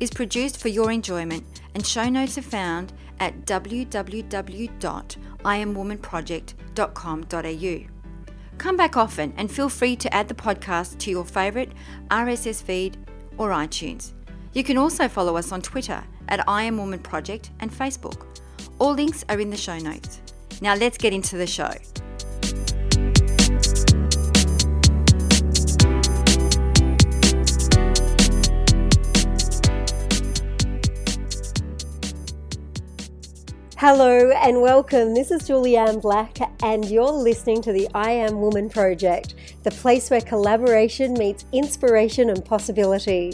is produced for your enjoyment, and show notes are found at www.iamwomanproject.com.au. Come back often and feel free to add the podcast to your favourite RSS feed or iTunes. You can also follow us on Twitter at I Am Woman Project and Facebook. All links are in the show notes. Now let's get into the show. Hello and welcome. This is Julianne Black, and you're listening to the I Am Woman Project, the place where collaboration meets inspiration and possibility.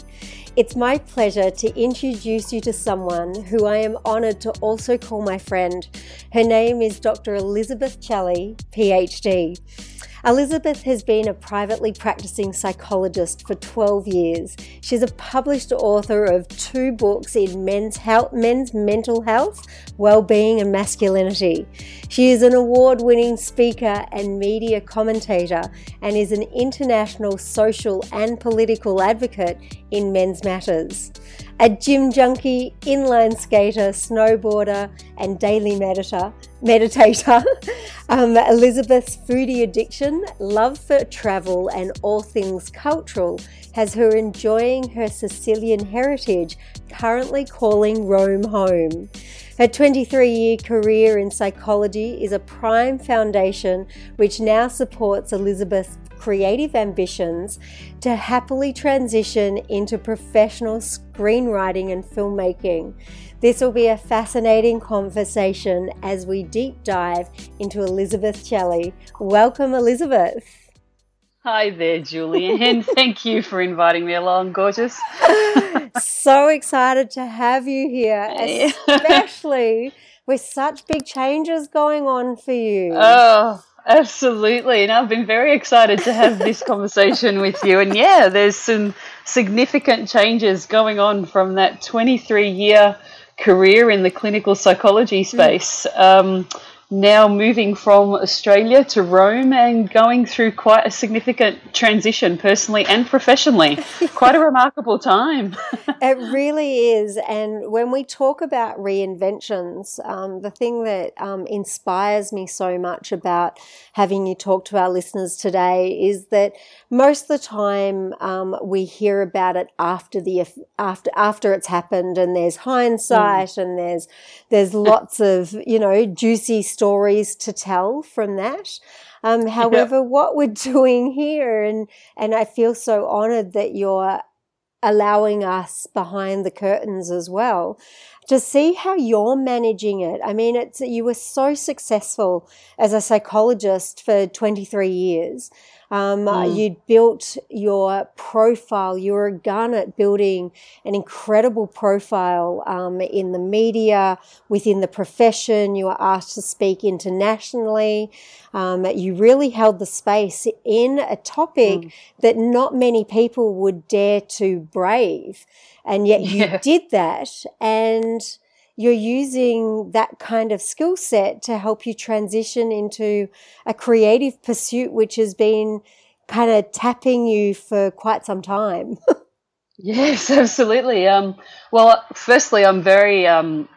It's my pleasure to introduce you to someone who I am honoured to also call my friend. Her name is Dr. Elizabeth Celi, PhD. Elizabeth has been a privately practicing psychologist for 12 years. She's a published author of two books in men's health, men's mental health, well-being and masculinity. She is an award-winning speaker and media commentator and is an international social and political advocate in men's matters a gym junkie, inline skater, snowboarder, and daily meditator. meditator. um, Elizabeth's foodie addiction, love for travel, and all things cultural has her enjoying her Sicilian heritage, currently calling Rome home. Her 23 year career in psychology is a prime foundation which now supports Elizabeth's creative ambitions to happily transition into professional screenwriting and filmmaking. This will be a fascinating conversation as we deep dive into Elizabeth Celi. Welcome, Elizabeth. Hi there, Julian. Thank you for inviting me along, gorgeous. so excited to have you here, especially with such big changes going on for you. Oh, Absolutely. And I've been very excited to have this conversation with you. And yeah, there's some significant changes going on from that 23 year career in the clinical psychology mm. space. Um, now moving from Australia to Rome and going through quite a significant transition personally and professionally. quite a remarkable time. it really is. And when we talk about reinventions, um, the thing that um, inspires me so much about having you talk to our listeners today is that most of the time um, we hear about it after the after after it's happened and there's hindsight mm. and there's there's lots of you know juicy stories to tell from that. Um, however, what we're doing here, and and I feel so honoured that you're allowing us behind the curtains as well to see how you're managing it. I mean, it's you were so successful as a psychologist for 23 years. Um, mm. You'd built your profile. You were a gun at building an incredible profile um, in the media, within the profession. You were asked to speak internationally. Um, you really held the space in a topic mm. that not many people would dare to brave. And yet yeah. you did that. And you're using that kind of skill set to help you transition into a creative pursuit, which has been kind of tapping you for quite some time. yes, absolutely. Um, well, firstly, I'm very, um,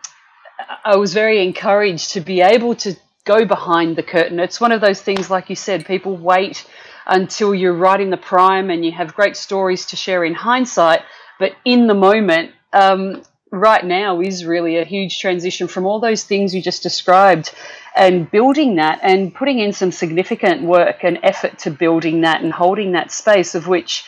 I was very encouraged to be able to go behind the curtain. It's one of those things, like you said, people wait until you're right in the prime and you have great stories to share in hindsight. But in the moment, um, right now is really a huge transition from all those things you just described and building that and putting in some significant work and effort to building that and holding that space of which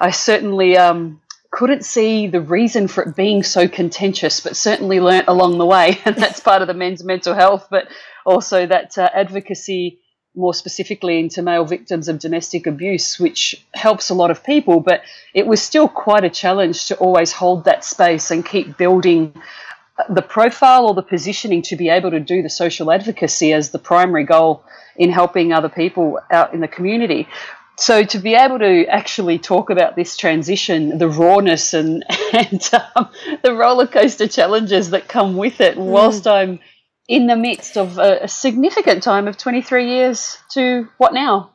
I certainly um, couldn't see the reason for it being so contentious, but certainly learnt along the way. And that's part of the men's mental health, but also that uh, advocacy more specifically into male victims of domestic abuse, which helps a lot of people. But it was still quite a challenge to always hold that space and keep building the profile or the positioning to be able to do the social advocacy as the primary goal in helping other people out in the community. So to be able to actually talk about this transition, the rawness and and um, the roller coaster challenges that come with it, mm. whilst I'm in the midst of a, a significant time of 23 years to what now?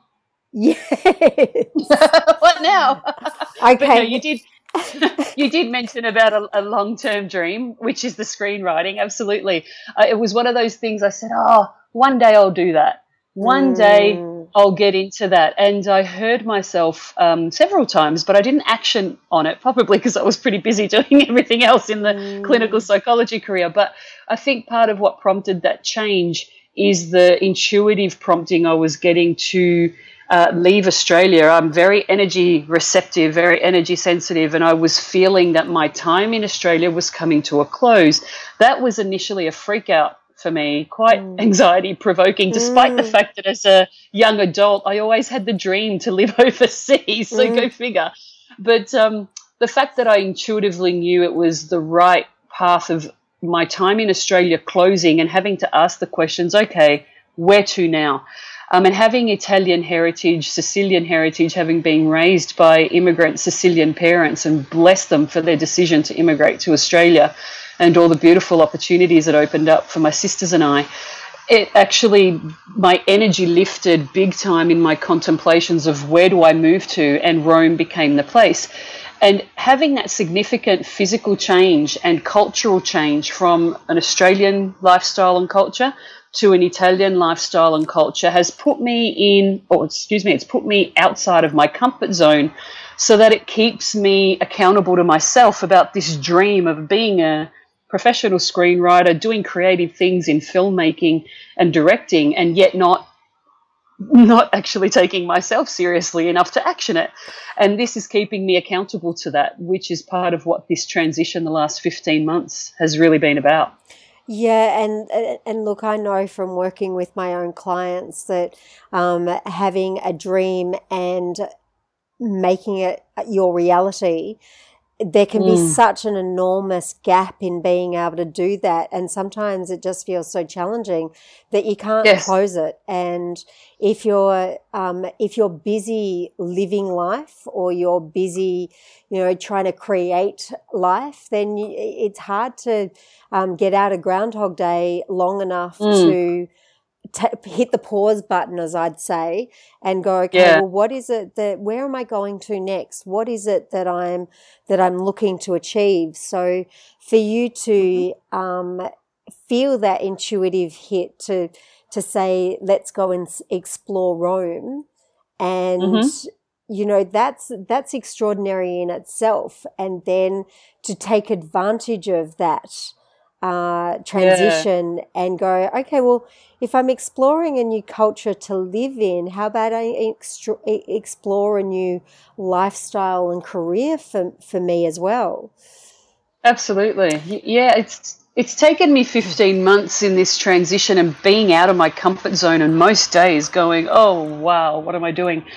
Yes. what now? Okay. No, you did. you did mention about a, a long-term dream, which is the screenwriting. Absolutely, uh, it was one of those things. I said, "Oh, one day I'll do that. One mm. day I'll get into that." And I heard myself um, several times, but I didn't action on it, probably because I was pretty busy doing everything else in the mm. clinical psychology career. But I think part of what prompted that change is the intuitive prompting I was getting to uh, leave Australia. I'm very energy receptive, very energy sensitive, and I was feeling that my time in Australia was coming to a close. That was initially a freak out for me, quite mm. anxiety provoking, despite mm. the fact that as a young adult, I always had the dream to live overseas. So mm. go figure. But um, the fact that I intuitively knew it was the right path of my time in Australia closing and having to ask the questions okay, where to now? Um, and having Italian heritage, Sicilian heritage, having been raised by immigrant Sicilian parents and bless them for their decision to immigrate to Australia and all the beautiful opportunities that opened up for my sisters and I, it actually, my energy lifted big time in my contemplations of where do I move to, and Rome became the place. And having that significant physical change and cultural change from an Australian lifestyle and culture to an Italian lifestyle and culture has put me in, or excuse me, it's put me outside of my comfort zone so that it keeps me accountable to myself about this dream of being a professional screenwriter, doing creative things in filmmaking and directing, and yet not not actually taking myself seriously enough to action it. And this is keeping me accountable to that, which is part of what this transition the last 15 months has really been about. Yeah, and and look, I know from working with my own clients that um, having a dream and making it your reality there can be mm. such an enormous gap in being able to do that. And sometimes it just feels so challenging that you can't yes. close it. And if you're, um, if you're busy living life or you're busy, you know, trying to create life, then you, it's hard to um, get out of Groundhog Day long enough mm. to, T- hit the pause button, as I'd say, and go, okay, yeah. well, what is it that, where am I going to next? What is it that I'm, that I'm looking to achieve? So for you to, mm-hmm. um, feel that intuitive hit to, to say, let's go and explore Rome and, mm-hmm. you know, that's, that's extraordinary in itself. And then to take advantage of that, uh, transition yeah. and go, okay, well, if I'm exploring a new culture to live in, how about I explore a new lifestyle and career for, for me as well? Absolutely. Yeah, it's it's taken me 15 months in this transition and being out of my comfort zone and most days going, oh, wow, what am I doing?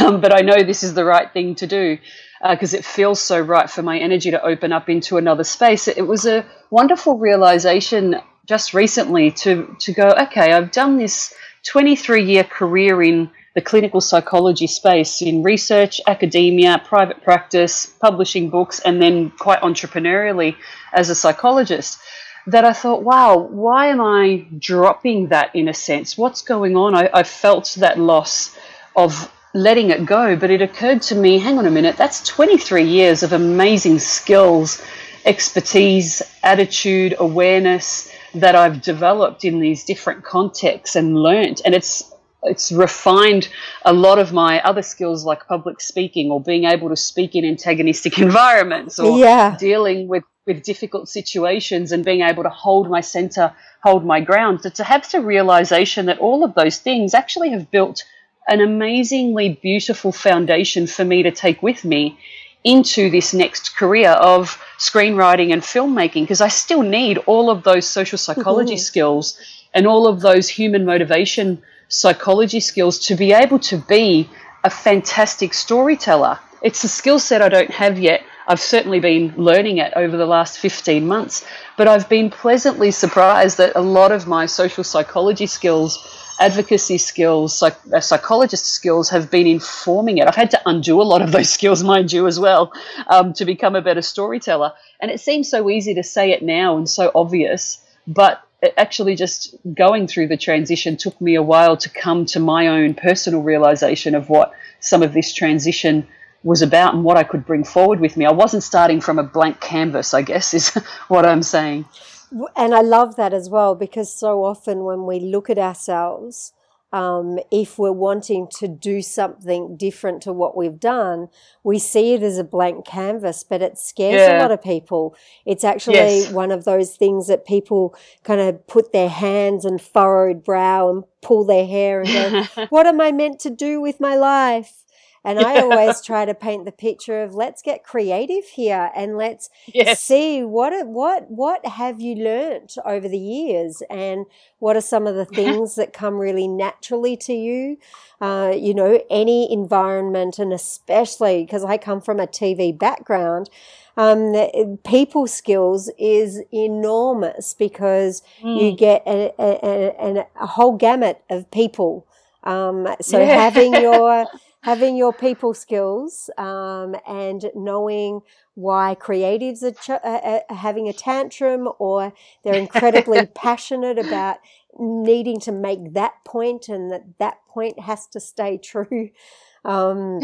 Um, but I know this is the right thing to do because uh, it feels so right for my energy to open up into another space. It was a wonderful realization just recently to, to go, okay, I've done this 23 year career in the clinical psychology space in research, academia, private practice, publishing books, and then quite entrepreneurially as a psychologist. That I thought, wow, why am I dropping that in a sense? What's going on? I, I felt that loss of letting it go. But it occurred to me hang on a minute, that's 23 years of amazing skills, expertise, attitude, awareness that I've developed in these different contexts and learnt. And it's it's refined a lot of my other skills like public speaking or being able to speak in antagonistic environments or yeah. dealing with, with difficult situations and being able to hold my center, hold my ground. To, to have the realization that all of those things actually have built – an amazingly beautiful foundation for me to take with me into this next career of screenwriting and filmmaking because I still need all of those social psychology mm-hmm. skills and all of those human motivation psychology skills to be able to be a fantastic storyteller. It's a skill set I don't have yet. I've certainly been learning it over the last 15 months, but I've been pleasantly surprised that a lot of my social psychology skills, advocacy skills, psych- uh, psychologist skills have been informing it. I've had to undo a lot of those skills, mind you, as well, um, to become a better storyteller. And it seems so easy to say it now and so obvious, but actually just going through the transition took me a while to come to my own personal realization of what some of this transition was about and what I could bring forward with me. I wasn't starting from a blank canvas, I guess, is what I'm saying. And I love that as well because so often when we look at ourselves, um, if we're wanting to do something different to what we've done, we see it as a blank canvas, but it scares yeah. a lot of people. It's actually yes. one of those things that people kind of put their hands and furrowed brow and pull their hair and go, What am I meant to do with my life? And I always try to paint the picture of let's get creative here and let's yes. see what what what have you learnt over the years and what are some of the things that come really naturally to you. Uh, you know, any environment, and especially because I come from a TV background. Um, people skills is enormous because mm. you get a, a, a, a, whole gamut of people. Um, so yeah. having your having your people skills um, and knowing why creatives are, ch- uh, uh, having a tantrum or they're incredibly passionate about needing to make that point and that that point has to stay true. Um,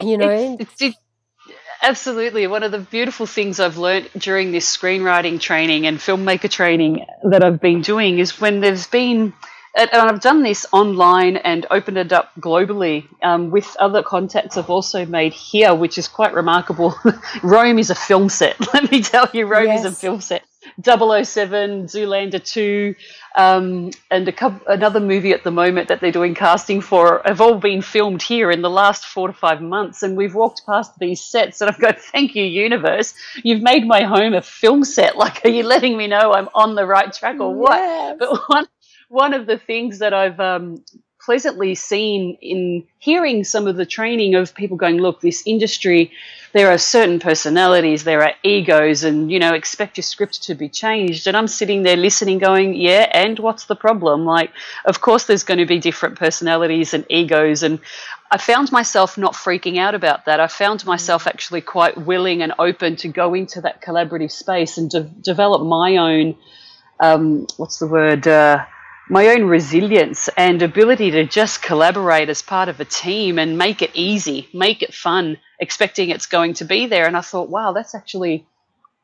you know, Absolutely. One of the beautiful things I've learned during this screenwriting training and filmmaker training that I've been doing is when there's been and I've done this online and opened it up globally um, with other contacts I've also made here, which is quite remarkable. Rome is a film set. Let me tell you, Rome yes. is a film set. 007, Zoolander 2, um, and a couple, another movie at the moment that they're doing casting for have all been filmed here in the last four to five months. And we've walked past these sets and I've got, thank you, universe. You've made my home a film set. Like, are you letting me know I'm on the right track or what? Yes. But one, one of the things that I've um, pleasantly seen in hearing some of the training of people going, look, this industry, there are certain personalities, there are egos, and, you know, expect your script to be changed. And I'm sitting there listening, going, yeah, and what's the problem? Like, of course, there's going to be different personalities and egos. And I found myself not freaking out about that. I found myself actually quite willing and open to go into that collaborative space and de- develop my own, um, what's the word? Uh, my own resilience and ability to just collaborate as part of a team and make it easy, make it fun, expecting it's going to be there. And I thought, wow, that's actually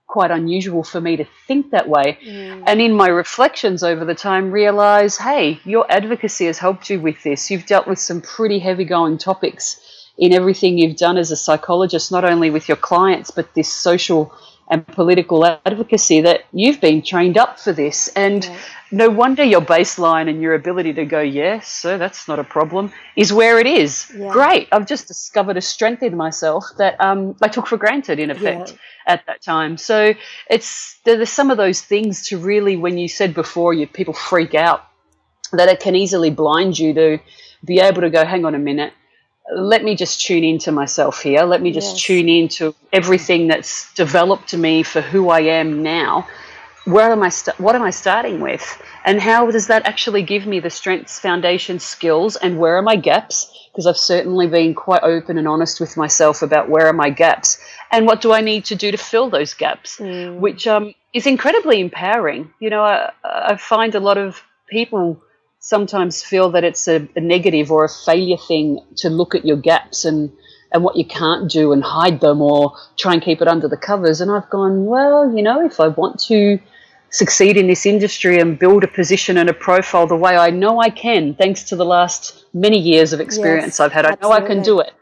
quite unusual for me to think that way. Mm. And in my reflections over the time, realize, hey, your advocacy has helped you with this. You've dealt with some pretty heavy going topics in everything you've done as a psychologist, not only with your clients, but this social and political advocacy that you've been trained up for this. And yeah no wonder your baseline and your ability to go, yes, so that's not a problem, is where it is. Yeah. Great. I've just discovered a strength in myself that um, I took for granted, in effect, yeah. at that time. So it's there's some of those things to really, when you said before, you people freak out, that it can easily blind you to be able to go, hang on a minute. Let me just tune into myself here. Let me just yes. tune into everything that's developed to me for who I am now where am I st- what am I starting with and how does that actually give me the strengths foundation skills and where are my gaps because I've certainly been quite open and honest with myself about where are my gaps and what do I need to do to fill those gaps mm. which um, is incredibly empowering you know I, I, find a lot of people sometimes feel that it's a, a negative or a failure thing to look at your gaps and and what you can't do and hide them or try and keep it under the covers. And I've gone, well, you know, if I want to succeed in this industry and build a position and a profile the way I know I can, thanks to the last many years of experience yes, I've had. I absolutely. know I can do it.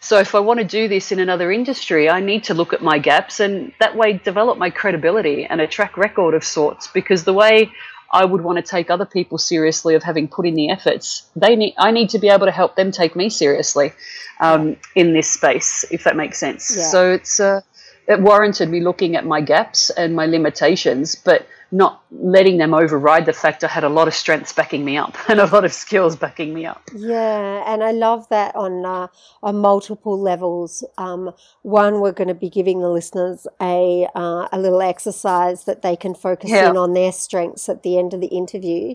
So if I want to do this in another industry, I need to look at my gaps and that way develop my credibility and a track record of sorts because the way I would want to take other people seriously of having put in the efforts, they need I need to be able to help them take me seriously um, in this space, if that makes sense. Yeah. So it's uh, it warranted me looking at my gaps and my limitations, but not letting them override the fact I had a lot of strengths backing me up and a lot of skills backing me up. Yeah, and I love that on uh, on multiple levels. Um, one, we're going to be giving the listeners a uh, a little exercise that they can focus yeah. in on their strengths at the end of the interview,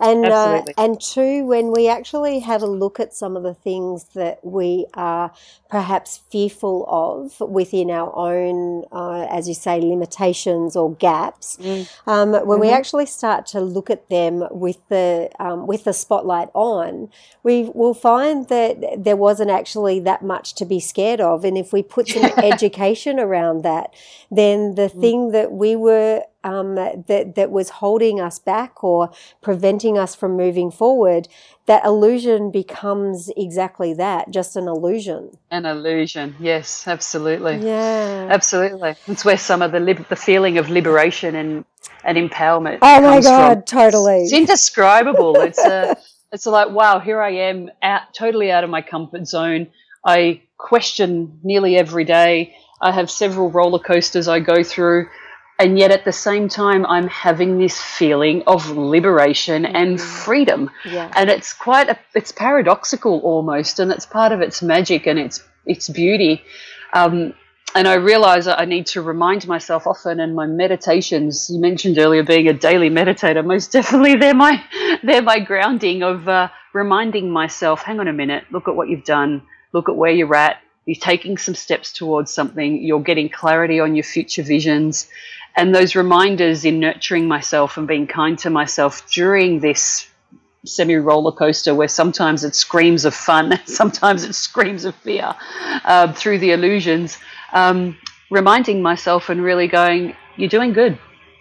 and uh, and two, when we actually have a look at some of the things that we are perhaps fearful of within our own, uh, as you say, limitations or gaps, mm. Um, when mm-hmm. we actually start to look at them with the um, with the spotlight on, we will find that there wasn't actually that much to be scared of, and if we put some education around that, then the mm. thing that we were um, that that was holding us back or preventing us from moving forward, that illusion becomes exactly that, just an illusion. An illusion, yes, absolutely. Yeah, absolutely. It's where some of the the feeling of liberation and and empowerment. Oh my god, from. totally. It's indescribable. it's a, it's like wow, here I am, out totally out of my comfort zone. I question nearly every day. I have several roller coasters I go through and yet at the same time i'm having this feeling of liberation mm-hmm. and freedom yeah. and it's quite a, it's paradoxical almost and it's part of its magic and its its beauty um, and I realize I need to remind myself often in my meditations. You mentioned earlier being a daily meditator. Most definitely, they're my they're my grounding of uh, reminding myself. Hang on a minute. Look at what you've done. Look at where you're at. You're taking some steps towards something. You're getting clarity on your future visions and those reminders in nurturing myself and being kind to myself during this semi roller coaster where sometimes it screams of fun, sometimes it screams of fear uh, through the illusions, um, reminding myself and really going, You're doing good.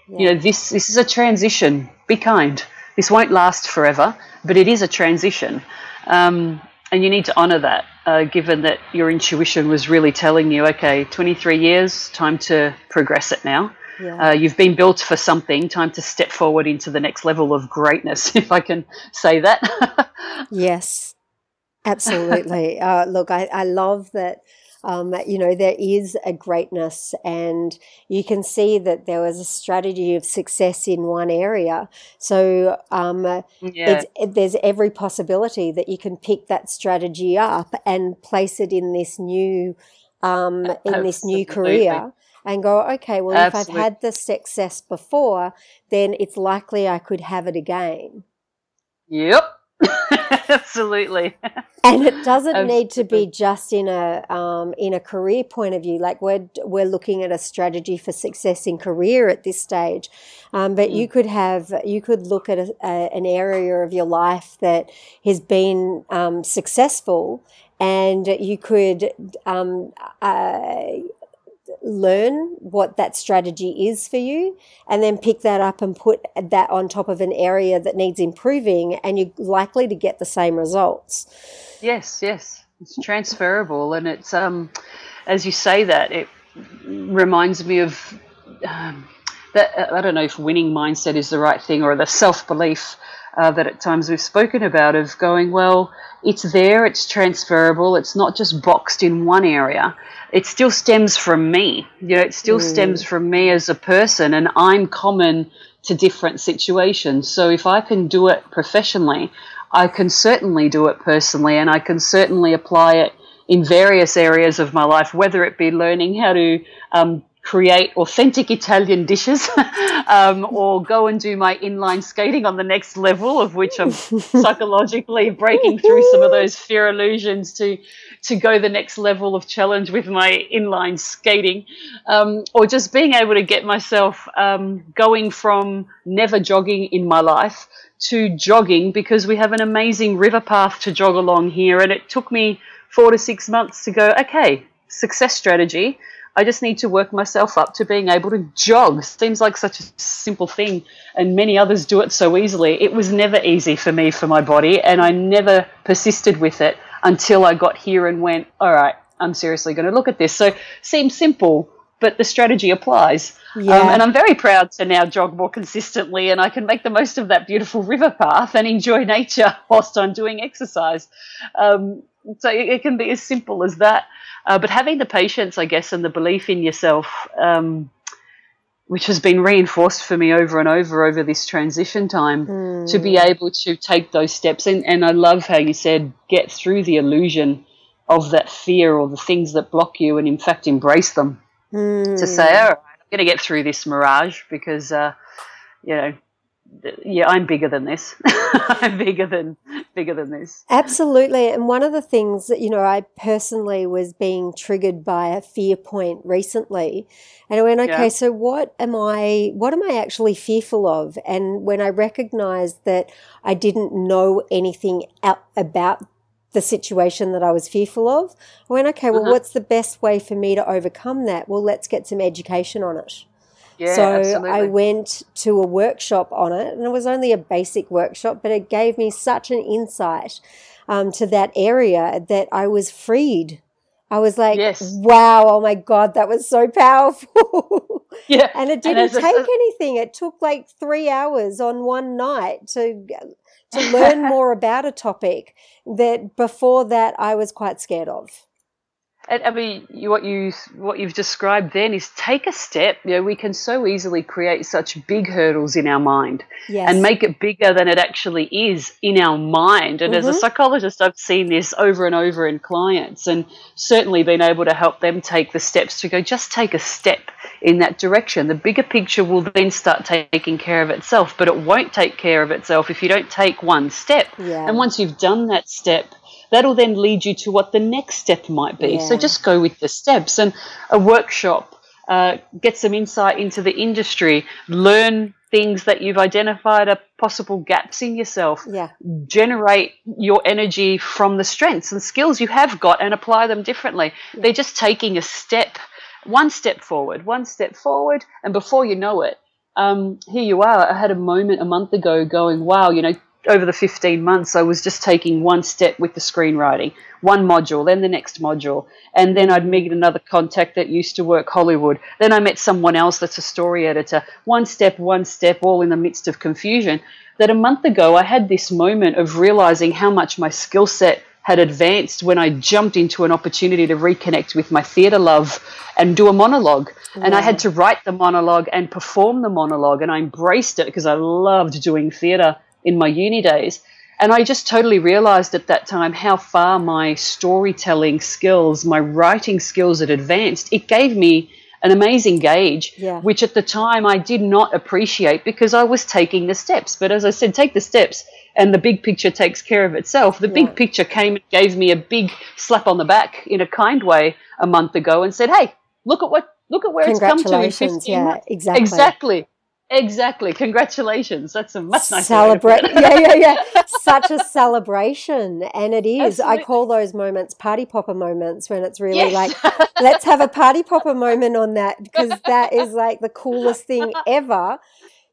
Yeah. You know, this, this is a transition. Be kind. This won't last forever, but it is a transition. Um, and you need to honor that, uh, given that your intuition was really telling you, okay, 23 years, time to progress it now. Yeah. Uh, you've been built for something. Time to step forward into the next level of greatness, if I can say that. yes, absolutely. Uh, look, I, I love that. Um, you know, there is a greatness, and you can see that there was a strategy of success in one area. So, um, yeah. it, there's every possibility that you can pick that strategy up and place it in this new, um, in Absolutely. this new career and go, okay, well, Absolutely. if I've had the success before, then it's likely I could have it again. Yep. Absolutely. and it doesn't Absolutely. need to be just in a um, in a career point of view. Like we're we're looking at a strategy for success in career at this stage, um, but mm. you could have you could look at a, a, an area of your life that has been um, successful, and you could um, uh, learn what that strategy is for you and then pick that up and put that on top of an area that needs improving and you're likely to get the same results. Yes yes. It's transferable and it's um as you say that it reminds me of um, that i don't know if winning mindset is the right thing or the self-belief uh, that at times we've spoken about of going, well, it's there, it's transferable, it's not just boxed in one area. It still stems from me. You know, it still mm. stems from me as a person, and I'm common to different situations. So if I can do it professionally, I can certainly do it personally, and I can certainly apply it in various areas of my life, whether it be learning how to um, create authentic Italian dishes um, or go and do my inline skating on the next level, of which I'm psychologically breaking through some of those fear illusions to, to go the next level of challenge with my inline skating, um, or just being able to get myself um, going from never jogging in my life to jogging because we have an amazing river path to jog along here. And it took me four to six months to go, okay, success strategy I just need to work myself up to being able to jog. Seems like such a simple thing, and many others do it so easily. It was never easy for me for my body, and I never persisted with it until I got here and went, all right, I'm seriously going to look at this. So seems simple, but the strategy applies. Yeah. Um, and I'm very proud to now jog more consistently, and I can make the most of that beautiful river path and enjoy nature whilst I'm doing exercise. Um, so it, it, can be as simple as that. Uh, but having the patience, I guess, and the belief in yourself, um, which has been reinforced for me over and over over this transition time mm. to be able to take those steps. And, and I love how you said, get through the illusion of that fear or the things that block you and, in fact, embrace them. Mm. To say, all right, I'm going to get through this mirage because, uh, you know, yeah, I'm bigger than this. I'm bigger than bigger than this. Absolutely. And one of the things that you know, I personally was being triggered by a fear point recently, and I went, okay, yeah. so what am I? What am I actually fearful of? And when I recognised that I didn't know anything about the situation that I was fearful of, I went, okay, well, uh-huh. what's the best way for me to overcome that? Well, let's get some education on it. Yeah, so absolutely. I went to a workshop on it, and it was only a basic workshop, but it gave me such an insight um, to that area that I was freed. I was like, yes. wow, oh my God, that was so powerful. Yeah. and it didn't and take a, anything. It took like three hours on one night to to learn more about a topic that before that I was quite scared of. I mean, what you what you've described then is take a step. You know, we can so easily create such big hurdles in our mind yes. and make it bigger than it actually is in our mind. And mm-hmm. as a mm-hmm. psychologist, I've seen this over and over in clients, and certainly been able to help them take the steps to go. Just take a step in that direction. The bigger picture will then start taking care of itself, but it won't take care of itself if you don't take one step. Yeah. And once you've done that step that'll then lead you to what the next step might be. Yeah. So just go with the steps and a workshop. Uh, get some insight into the industry, learn things that you've identified are possible gaps in yourself. Yeah. Generate your energy from the strengths and skills you have got and apply them differently. Yeah. They're just taking a step, one step forward, one step forward, and before you know it, um, here you are. I had a moment a month ago going, wow, you know, over the 15 months, I was just taking one step with the screenwriting, one module, then the next module. And then I'd meet another contact that used to work Hollywood. Then I met someone else that's a story editor. One step, one step, all in the midst of confusion. That a month ago, I had this moment of realizing how much my skill set had advanced when I jumped into an opportunity to reconnect with my theatre love and do a monologue. And I had to write the monologue and perform the monologue. And I embraced it because I loved doing theatre in my uni days. And I just totally realized at that time how far my storytelling skills, my writing skills had advanced. It gave me an amazing gauge, yeah. which at the time I did not appreciate because I was taking the steps. But as I said, take the steps and the big picture takes care of itself. The yeah. big picture came and gave me a big slap on the back in a kind way a month ago and said, hey, look at what look at where it's come to in 15 yeah, months. Exactly. Exactly. Exactly. Congratulations. That's a much nicer celebrate. yeah, yeah, yeah. Such a celebration, and it is. Absolutely. I call those moments party popper moments when it's really yes. like, let's have a party popper moment on that because that is like the coolest thing ever.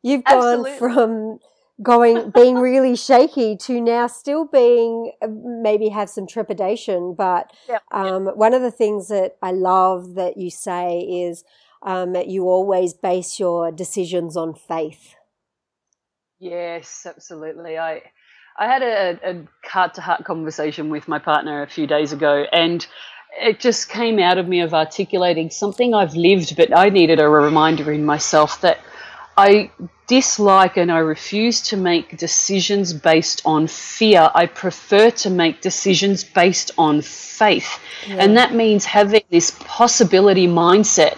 You've gone Absolutely. from going being really shaky to now still being uh, maybe have some trepidation but yep. um, one of the things that i love that you say is um, you always base your decisions on faith. Yes, absolutely. I I had a, a heart-to-heart conversation with my partner a few days ago, and it just came out of me of articulating something I've lived, but I needed a reminder in myself that I dislike and I refuse to make decisions based on fear. I prefer to make decisions based on faith. Yeah. And that means having this possibility mindset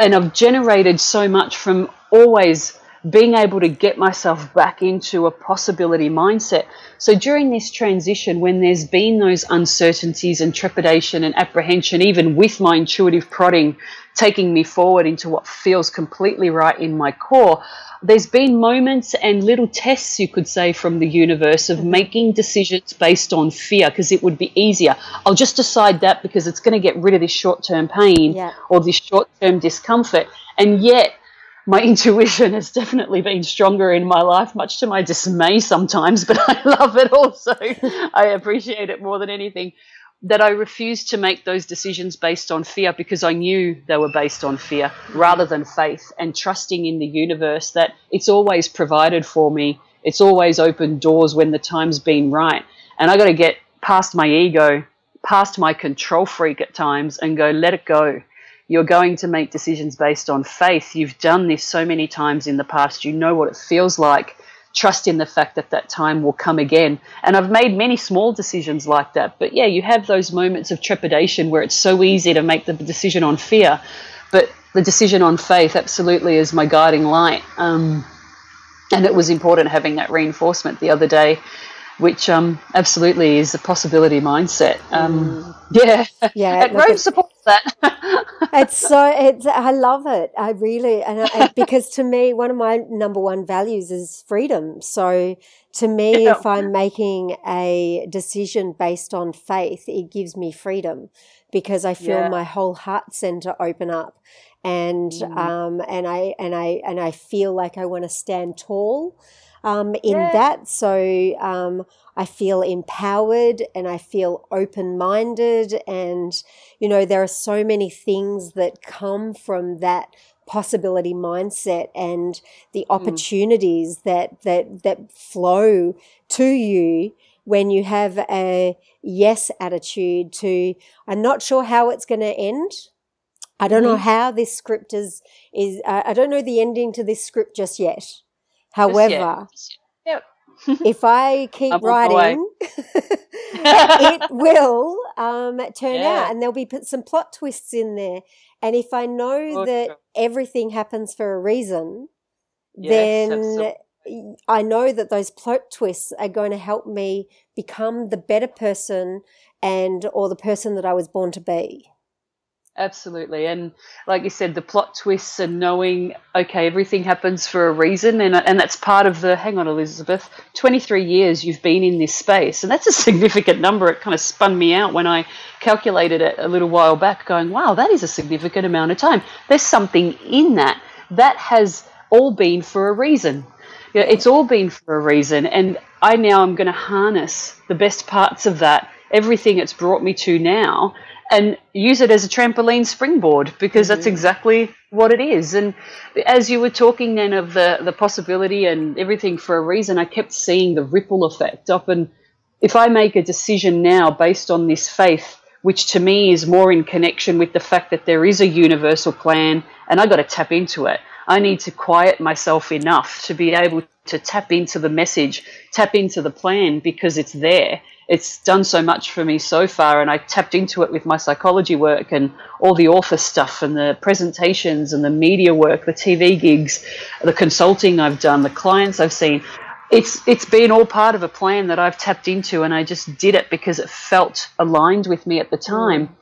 and I've generated so much from always being able to get myself back into a possibility mindset. So during this transition, when there's been those uncertainties and trepidation and apprehension, even with my intuitive prodding taking me forward into what feels completely right in my core, there's been moments and little tests, you could say, from the universe of mm-hmm. making decisions based on fear because it would be easier. I'll just decide that because it's going to get rid of this short term pain yeah. or this short term discomfort. And yet, my intuition has definitely been stronger in my life, much to my dismay sometimes, but I love it also. I appreciate it more than anything that I refused to make those decisions based on fear because I knew they were based on fear rather than faith and trusting in the universe that it's always provided for me. It's always opened doors when the time's been right. And I got to get past my ego, past my control freak at times and go, let it go. you're going to make decisions based on faith. You've done this so many times in the past. You know what it feels like. Trust in the fact that that time will come again. And I've made many small decisions like that. But yeah, you have those moments of trepidation where it's so easy to make the decision on fear. But the decision on faith absolutely is my guiding light. Um, and it was important having that reinforcement the other day which um, absolutely is a possibility mindset. Um, mm. Yeah, yeah. At Rome supports that. it's so. It's. I love it. I really and I, because to me, one of my number one values is freedom. So to me, yeah. if I'm making a decision based on faith, it gives me freedom because I feel yeah. my whole heart center open up and mm. um and I and I and I feel like I want to stand tall um, in yeah. that. So um, I feel empowered and I feel open minded. And, you know, there are so many things that come from that possibility mindset and the mm. opportunities mm. that, that, that flow to you when you have a yes attitude to, I'm not sure how it's going to end. I don't mm. know mm-hmm. how this script is, is uh, I don't know the ending to this script just yet. However, yep. if I keep writing, it will um, turn yeah. out, and there'll be some plot twists in there. And if I know oh, that sure. everything happens for a reason, yes, then absolutely. I know that those plot twists are going to help me become the better person and or the person that I was born to be. Absolutely. And like you said, the plot twists and knowing, okay, everything happens for a reason. And, and that's part of the, hang on, Elizabeth, 23 years you've been in this space. And that's a significant number. It kind of spun me out when I calculated it a little while back, going, wow, that is a significant amount of time. There's something in that. That has all been for a reason. Yeah, it's all been for a reason. And I now am going to harness the best parts of that, everything it's brought me to now and use it as a trampoline springboard because mm-hmm. that's exactly what it is. And as you were talking then of the, the possibility and everything for a reason, I kept seeing the ripple effect. Often, if I make a decision now based on this faith, which to me is more in connection with the fact that there is a universal plan and I got to tap into it. I need to quiet myself enough to be able to tap into the message, tap into the plan because it's there it's done so much for me so far and I tapped into it with my psychology work and all the author stuff and the presentations and the media work, the TV gigs, the consulting I've done, the clients I've seen. It's it's been all part of a plan that I've tapped into and I just did it because it felt aligned with me at the time.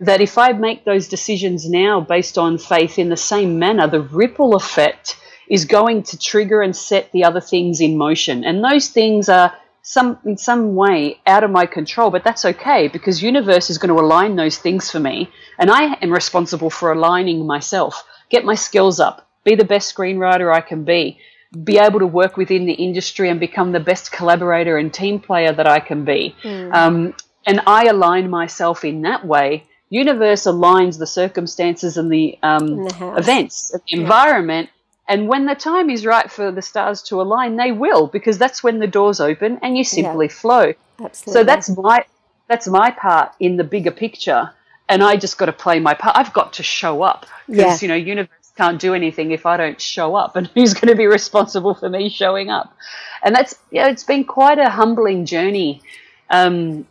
That if I make those decisions now based on faith in the same manner, the ripple effect is going to trigger and set the other things in motion. And those things are some in some way out of my control, but that's okay because universe is going to align those things for me, and I am responsible for aligning myself. Get my skills up, be the best screenwriter I can be, be able to work within the industry and become the best collaborator and team player that I can be. Mm. Um, and I align myself in that way. Universe aligns the circumstances and the, um, the events, the yeah. environment and when the time is right for the stars to align, they will, because that's when the doors open and you simply yeah, flow. Absolutely. So that's my that's my part in the bigger picture. And I just got to play my part. I've got to show up because yeah. you know, universe can't do anything if I don't show up. And who's going to be responsible for me showing up? And that's yeah, it's been quite a humbling journey. Um,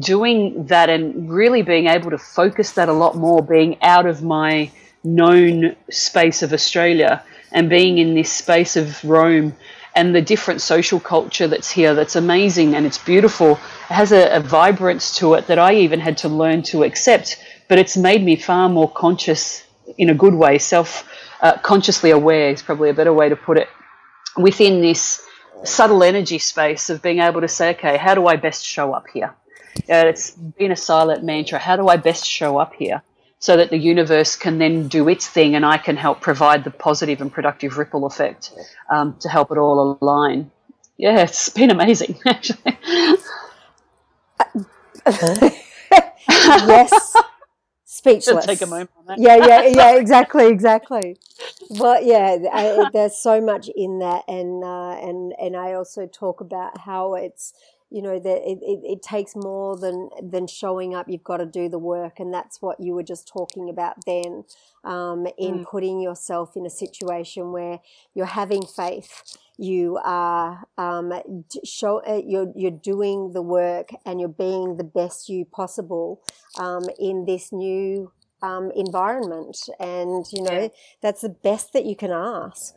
doing that and really being able to focus that a lot more, being out of my known space of Australia and being in this space of Rome and the different social culture that's here that's amazing and it's beautiful. It has a, a vibrance to it that I even had to learn to accept, but it's made me far more conscious in a good way, self uh, consciously aware is probably a better way to put it, within this subtle energy space of being able to say, okay, how do I best show up here? Uh, it's been a silent mantra. How do I best show up here? So that the universe can then do its thing and I can help provide the positive and productive ripple effect um, to help it all align. Yeah, it's been amazing, actually. yes. Speechless. Take a moment Yeah, yeah, yeah, exactly, exactly. Well, yeah, I, there's so much in that, and uh, and and I also talk about how it's you know that it, it, it, takes more than than showing up you've got to do the work and that's what you were just talking about then um, in mm. putting yourself in a situation where you're having faith you are um, show uh, you're you're doing the work and you're being the best you possible um, in this new um, environment and you know yeah. that's the best that you can ask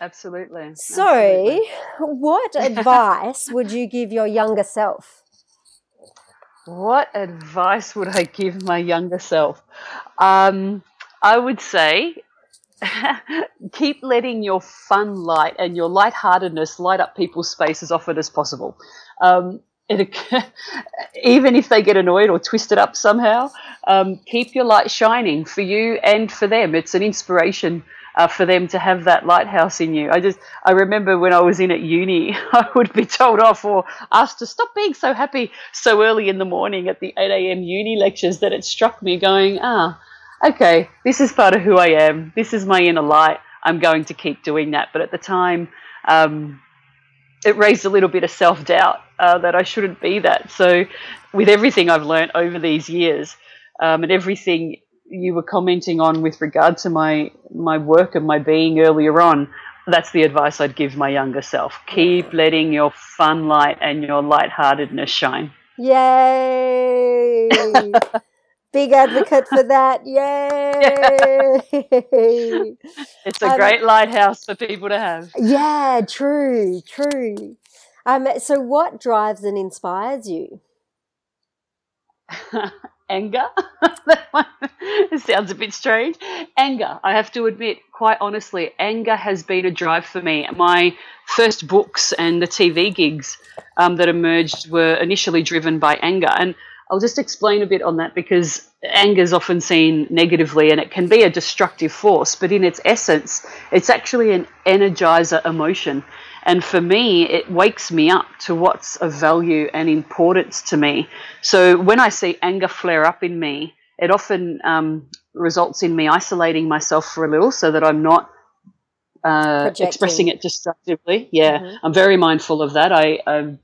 Absolutely. So, Absolutely. what advice would you give your younger self? What advice would I give my younger self? Um, I would say keep letting your fun light and your lightheartedness light up people's space as often as possible. Um, it, even if they get annoyed or twisted up somehow, um, keep your light shining for you and for them. It's an inspiration uh, for them to have that lighthouse in you. I just I remember when I was in at uni, I would be told off or asked to stop being so happy so early in the morning at the 8 a.m. uni lectures that it struck me going, ah, okay, this is part of who I am. This is my inner light. I'm going to keep doing that. But at the time, um, it raised a little bit of self doubt uh, that I shouldn't be that. So, with everything I've learned over these years um, and everything you were commenting on with regard to my my work and my being earlier on, that's the advice I'd give my younger self. Keep letting your fun light and your lightheartedness shine. Yay! Big advocate for that. Yay! it's a um, great lighthouse for people to have. Yeah, true, true. Um, so, what drives and inspires you? anger. That it sounds a bit strange. Anger, I have to admit, quite honestly, anger has been a drive for me. My first books and the TV gigs um, that emerged were initially driven by anger. And I'll just explain a bit on that because anger is often seen negatively and it can be a destructive force, but in its essence, it's actually an energizer emotion. And for me, it wakes me up to what's of value and importance to me. So when I see anger flare up in me, it often um, results in me isolating myself for a little so that I'm not uh, expressing it destructively. Yeah, mm-hmm. I'm very mindful of that. I, I'm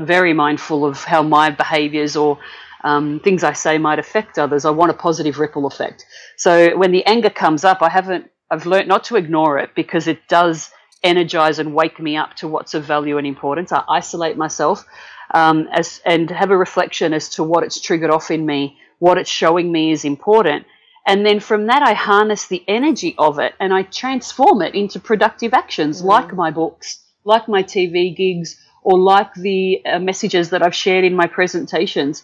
very mindful of how my behaviors or um, things I say might affect others. I want a positive ripple effect. So when the anger comes up, I haven't. I've learnt not to ignore it because it does energize and wake me up to what's of value and importance. I isolate myself um, as and have a reflection as to what it's triggered off in me, what it's showing me is important. And then from that, I harness the energy of it and I transform it into productive actions mm. like my books, like my TV gigs, or like the uh, messages that I've shared in my presentations.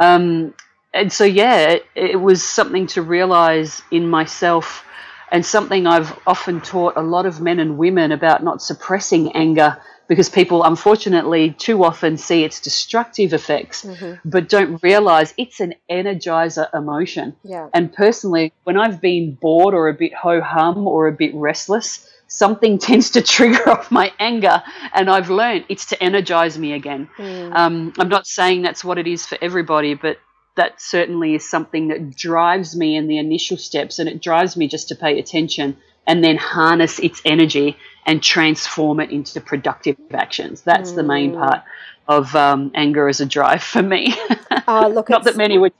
Um, and so, yeah, it, it was something to realize in myself and something I've often taught a lot of men and women about not suppressing anger because people unfortunately too often see its destructive effects mm-hmm. but don't realize it's an energizer emotion. Yeah. And personally, when I've been bored or a bit ho hum or a bit restless, something tends to trigger off my anger and I've learned it's to energize me again. Mm. Um, I'm not saying that's what it is for everybody, but that certainly is something that drives me in the initial steps and it drives me just to pay attention and then harness its energy and transform it into productive actions. That's mm. the main mm. part of um, anger as a drive for me. Uh, look, Not that many would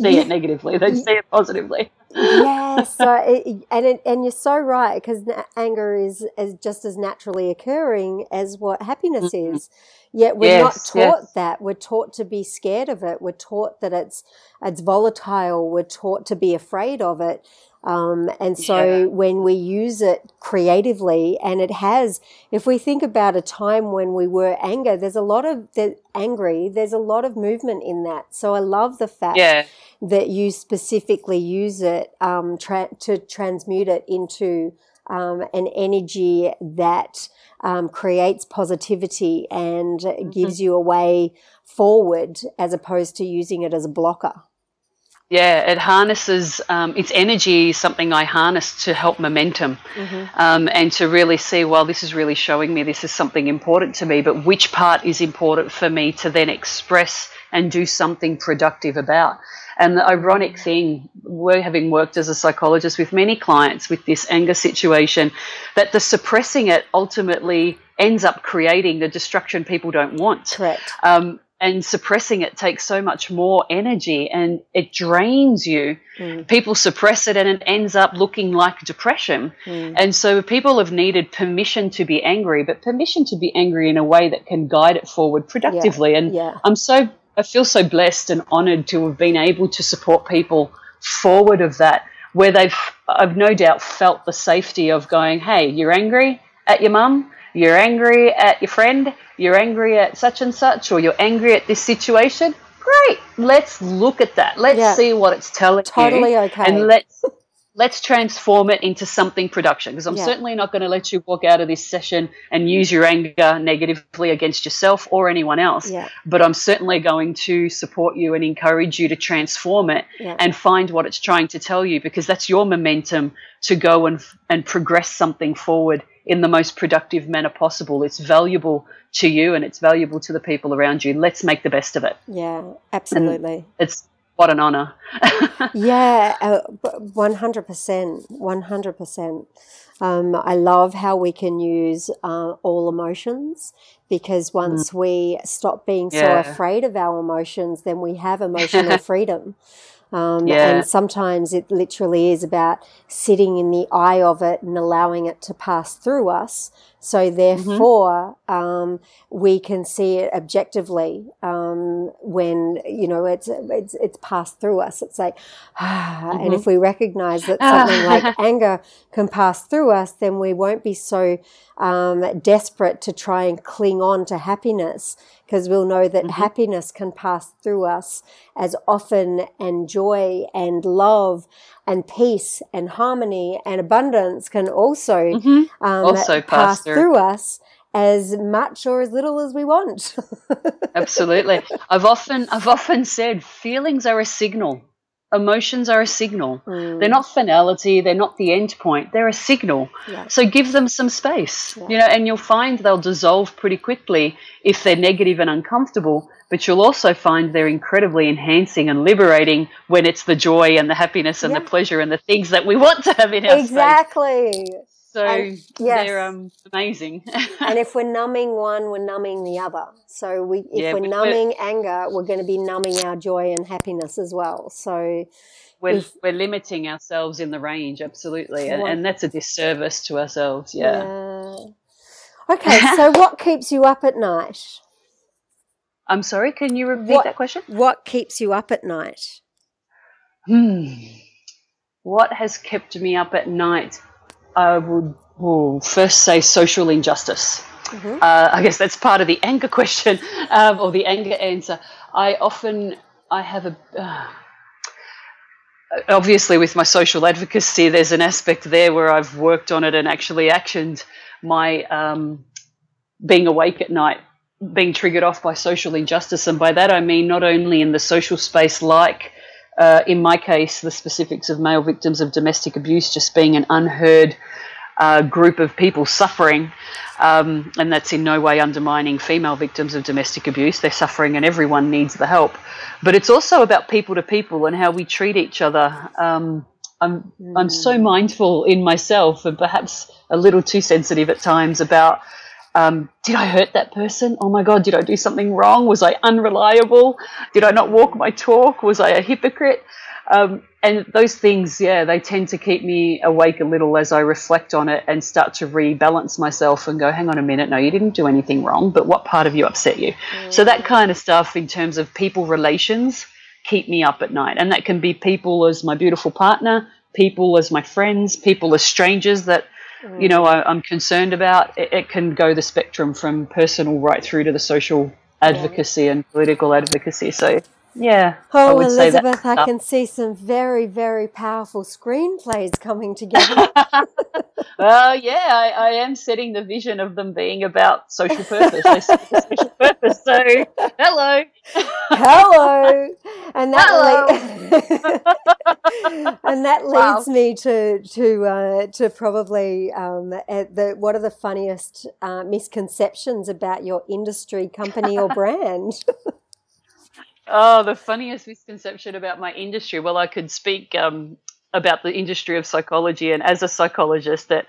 see it negatively; they see it positively. yes, so it, and it, and you're so right because anger is, is just as naturally occurring as what happiness mm-hmm. is. Yet we're yes, not taught yes. that. We're taught to be scared of it. We're taught that it's it's volatile. We're taught to be afraid of it. Um, and so yeah. when we use it creatively, and it has, if we think about a time when we were anger, there's a lot of the, angry. There's a lot of movement in that. So I love the fact yeah. that you specifically use it um, tra- to transmute it into um, an energy that um, creates positivity and mm-hmm. gives you a way forward as opposed to using it as a blocker. Yeah, it harnesses um, its energy, something I harness to help momentum mm-hmm. um, and to really see, well, this is really showing me this is something important to me, but which part is important for me to then express and do something productive about. And the ironic thing, we're having worked as a psychologist with many clients with this anger situation, that the suppressing it ultimately ends up creating the destruction people don't want. Correct. Um, and suppressing it takes so much more energy and it drains you. Mm. People suppress it and it ends up looking like depression. Mm. And so people have needed permission to be angry, but permission to be angry in a way that can guide it forward productively. Yeah. And yeah. I'm so, I feel so blessed and honored to have been able to support people forward of that, where they've, I've no doubt felt the safety of going, hey, you're angry at your mum, you're angry at your friend, you're angry at such and such, or you're angry at this situation. Great. Let's look at that. Let's yeah. see what it's telling totally you. Totally okay. And let's let's transform it into something production because I'm yeah. certainly not going to let you walk out of this session and use your anger negatively against yourself or anyone else. Yeah. But I'm certainly going to support you and encourage you to transform it yeah. and find what it's trying to tell you because that's your momentum to go and and progress something forward in the most productive manner possible. It's valuable to you and it's valuable to the people around you. Let's make the best of it. Yeah, absolutely. And it's what an honor. yeah, uh, 100%. 100%. Um, I love how we can use uh, all emotions because once mm. we stop being yeah. so afraid of our emotions, then we have emotional freedom. Um, yeah. And sometimes it literally is about sitting in the eye of it and allowing it to pass through us. So therefore, mm-hmm. um, we can see it objectively um, when you know it's it's it's passed through us. It's like, ah, mm-hmm. and if we recognize that something like anger can pass through us, then we won't be so um, desperate to try and cling on to happiness because we'll know that mm-hmm. happiness can pass through us as often and joy and love and peace and harmony and abundance can also, mm-hmm. um, also pass, pass through. through us as much or as little as we want. Absolutely. I've often I've often said feelings are a signal emotions are a signal. Mm. They're not finality, they're not the end point, they're a signal. Yeah. So give them some space. Yeah. You know, and you'll find they'll dissolve pretty quickly if they're negative and uncomfortable, but you'll also find they're incredibly enhancing and liberating when it's the joy and the happiness and yeah. the pleasure and the things that we want to have in our Exactly. Space. So and, yes. they're um, amazing. and if we're numbing one, we're numbing the other. So we, if yeah, we're numbing we're, anger, we're going to be numbing our joy and happiness as well. So we're, if, we're limiting ourselves in the range, absolutely. And, and that's a disservice to ourselves. Yeah. yeah. Okay. so what keeps you up at night? I'm sorry, can you repeat what, that question? What keeps you up at night? Hmm. What has kept me up at night? I would first say social injustice. Mm-hmm. Uh, I guess that's part of the anger question um, or the anger answer. I often I have a uh, obviously with my social advocacy, there's an aspect there where I've worked on it and actually actioned my um, being awake at night, being triggered off by social injustice, and by that I mean not only in the social space like uh, in my case, the specifics of male victims of domestic abuse just being an unheard uh, group of people suffering, um, and that's in no way undermining female victims of domestic abuse. They're suffering, and everyone needs the help. But it's also about people to people and how we treat each other. Um, I'm I'm so mm. mindful in myself, and perhaps a little too sensitive at times about um, did I hurt that person? Oh my God, did I do something wrong? Was I unreliable? Did I not walk my talk? Was I a hypocrite? Um, and those things, yeah, they tend to keep me awake a little as I reflect on it and start to rebalance myself and go, hang on a minute, no, you didn't do anything wrong, but what part of you upset you? Mm. So that kind of stuff in terms of people relations keep me up at night. And that can be people as my beautiful partner, people as my friends, people as strangers that mm. you know I, am concerned about. It, it, can go the spectrum from personal right through to the social advocacy yeah. and political advocacy. So yeah. Oh, Elizabeth, I can see some very, very powerful screenplays coming together. well, yeah, I, I, am setting the vision of them being about social purpose. social purpose. So, hello. Hello. And that hello. Le- and that leads wow. me to to uh, to probably um, the what are the funniest uh, misconceptions about your industry, company, or brand? Oh, the funniest misconception about my industry. Well, I could speak um, about the industry of psychology, and as a psychologist, that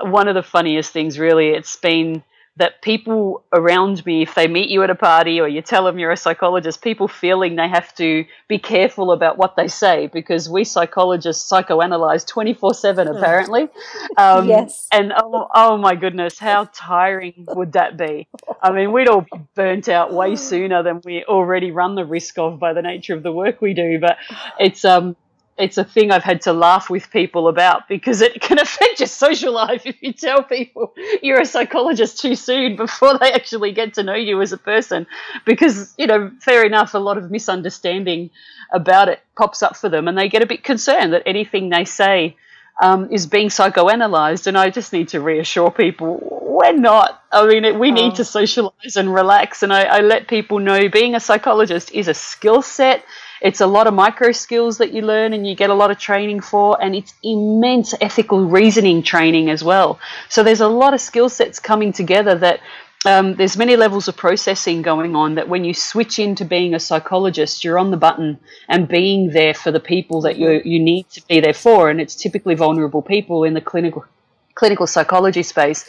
one of the funniest things, really, it's been that people around me, if they meet you at a party or you tell them you're a psychologist, people feeling they have to be careful about what they say because we psychologists psychoanalyze 24 7 apparently. Um, yes. And oh, oh my goodness, how tiring would that be? I mean, we'd all be burnt out way sooner than we already run the risk of by the nature of the work we do. But it's, um, it's a thing I've had to laugh with people about because it can affect your social life if you tell people you're a psychologist too soon before they actually get to know you as a person. Because, you know, fair enough, a lot of misunderstanding about it pops up for them and they get a bit concerned that anything they say um, is being psychoanalyzed. And I just need to reassure people we're not. I mean, we need oh. to socialize and relax. And I, I let people know being a psychologist is a skill set it's a lot of micro skills that you learn and you get a lot of training for, and it's immense ethical reasoning training as well. So there's a lot of skill sets coming together that um, there's many levels of processing going on that when you switch into being a psychologist, you're on the button and being there for the people that you you need to be there for, and it's typically vulnerable people in the clinical clinical psychology space.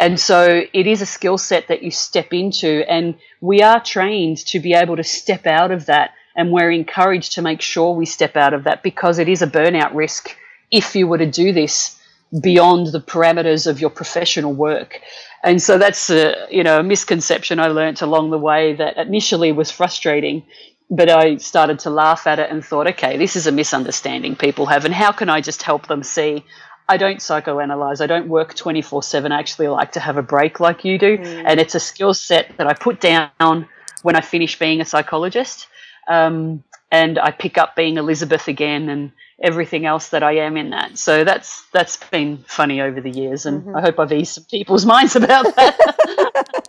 And so it is a skill set that you step into, and we are trained to be able to step out of that and we're encouraged to make sure we step out of that because it is a burnout risk if you were to do this beyond the parameters of your professional work. And so that's a, you know, a misconception I learnt along the way that initially was frustrating, but I started to laugh at it and thought, okay, this is a misunderstanding people have, and how can I just help them see I don't psychoanalyze. I don't work 24 7. I actually like to have a break like you do. Mm. And it's a skill set that I put down when I finish being a psychologist. Um, and I pick up being Elizabeth again and everything else that I am in that. So that's that's been funny over the years, and mm-hmm. I hope I've eased some people's minds about that.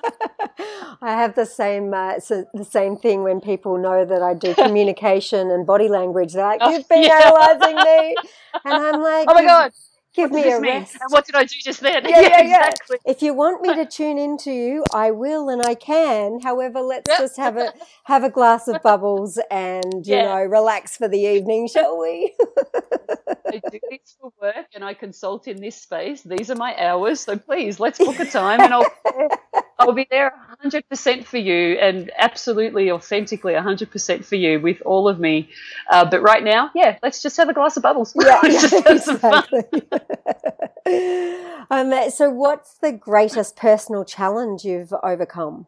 I have the same uh, so the same thing when people know that I do communication and body language. They're like, oh, "You've been yeah. analyzing me," and I'm like, "Oh my god." Give me a rest. And what did I do just then? Yeah, yeah, yeah, exactly. If you want me to tune into you, I will and I can. However, let's yep. just have a have a glass of bubbles and you yeah. know relax for the evening, shall we? I do this for work and I consult in this space. These are my hours, so please let's book a time and I'll I'll be there 100% for you and absolutely authentically 100% for you with all of me. Uh, but right now, yeah, let's just have a glass of bubbles. Yeah, exactly. um, so, what's the greatest personal challenge you've overcome?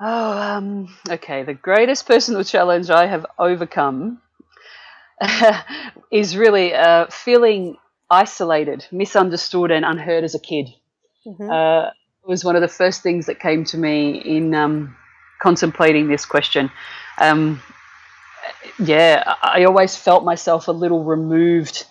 Oh, um, okay. The greatest personal challenge I have overcome is really uh, feeling isolated, misunderstood, and unheard as a kid. Mm-hmm. Uh, was one of the first things that came to me in um, contemplating this question. Um, yeah, I always felt myself a little removed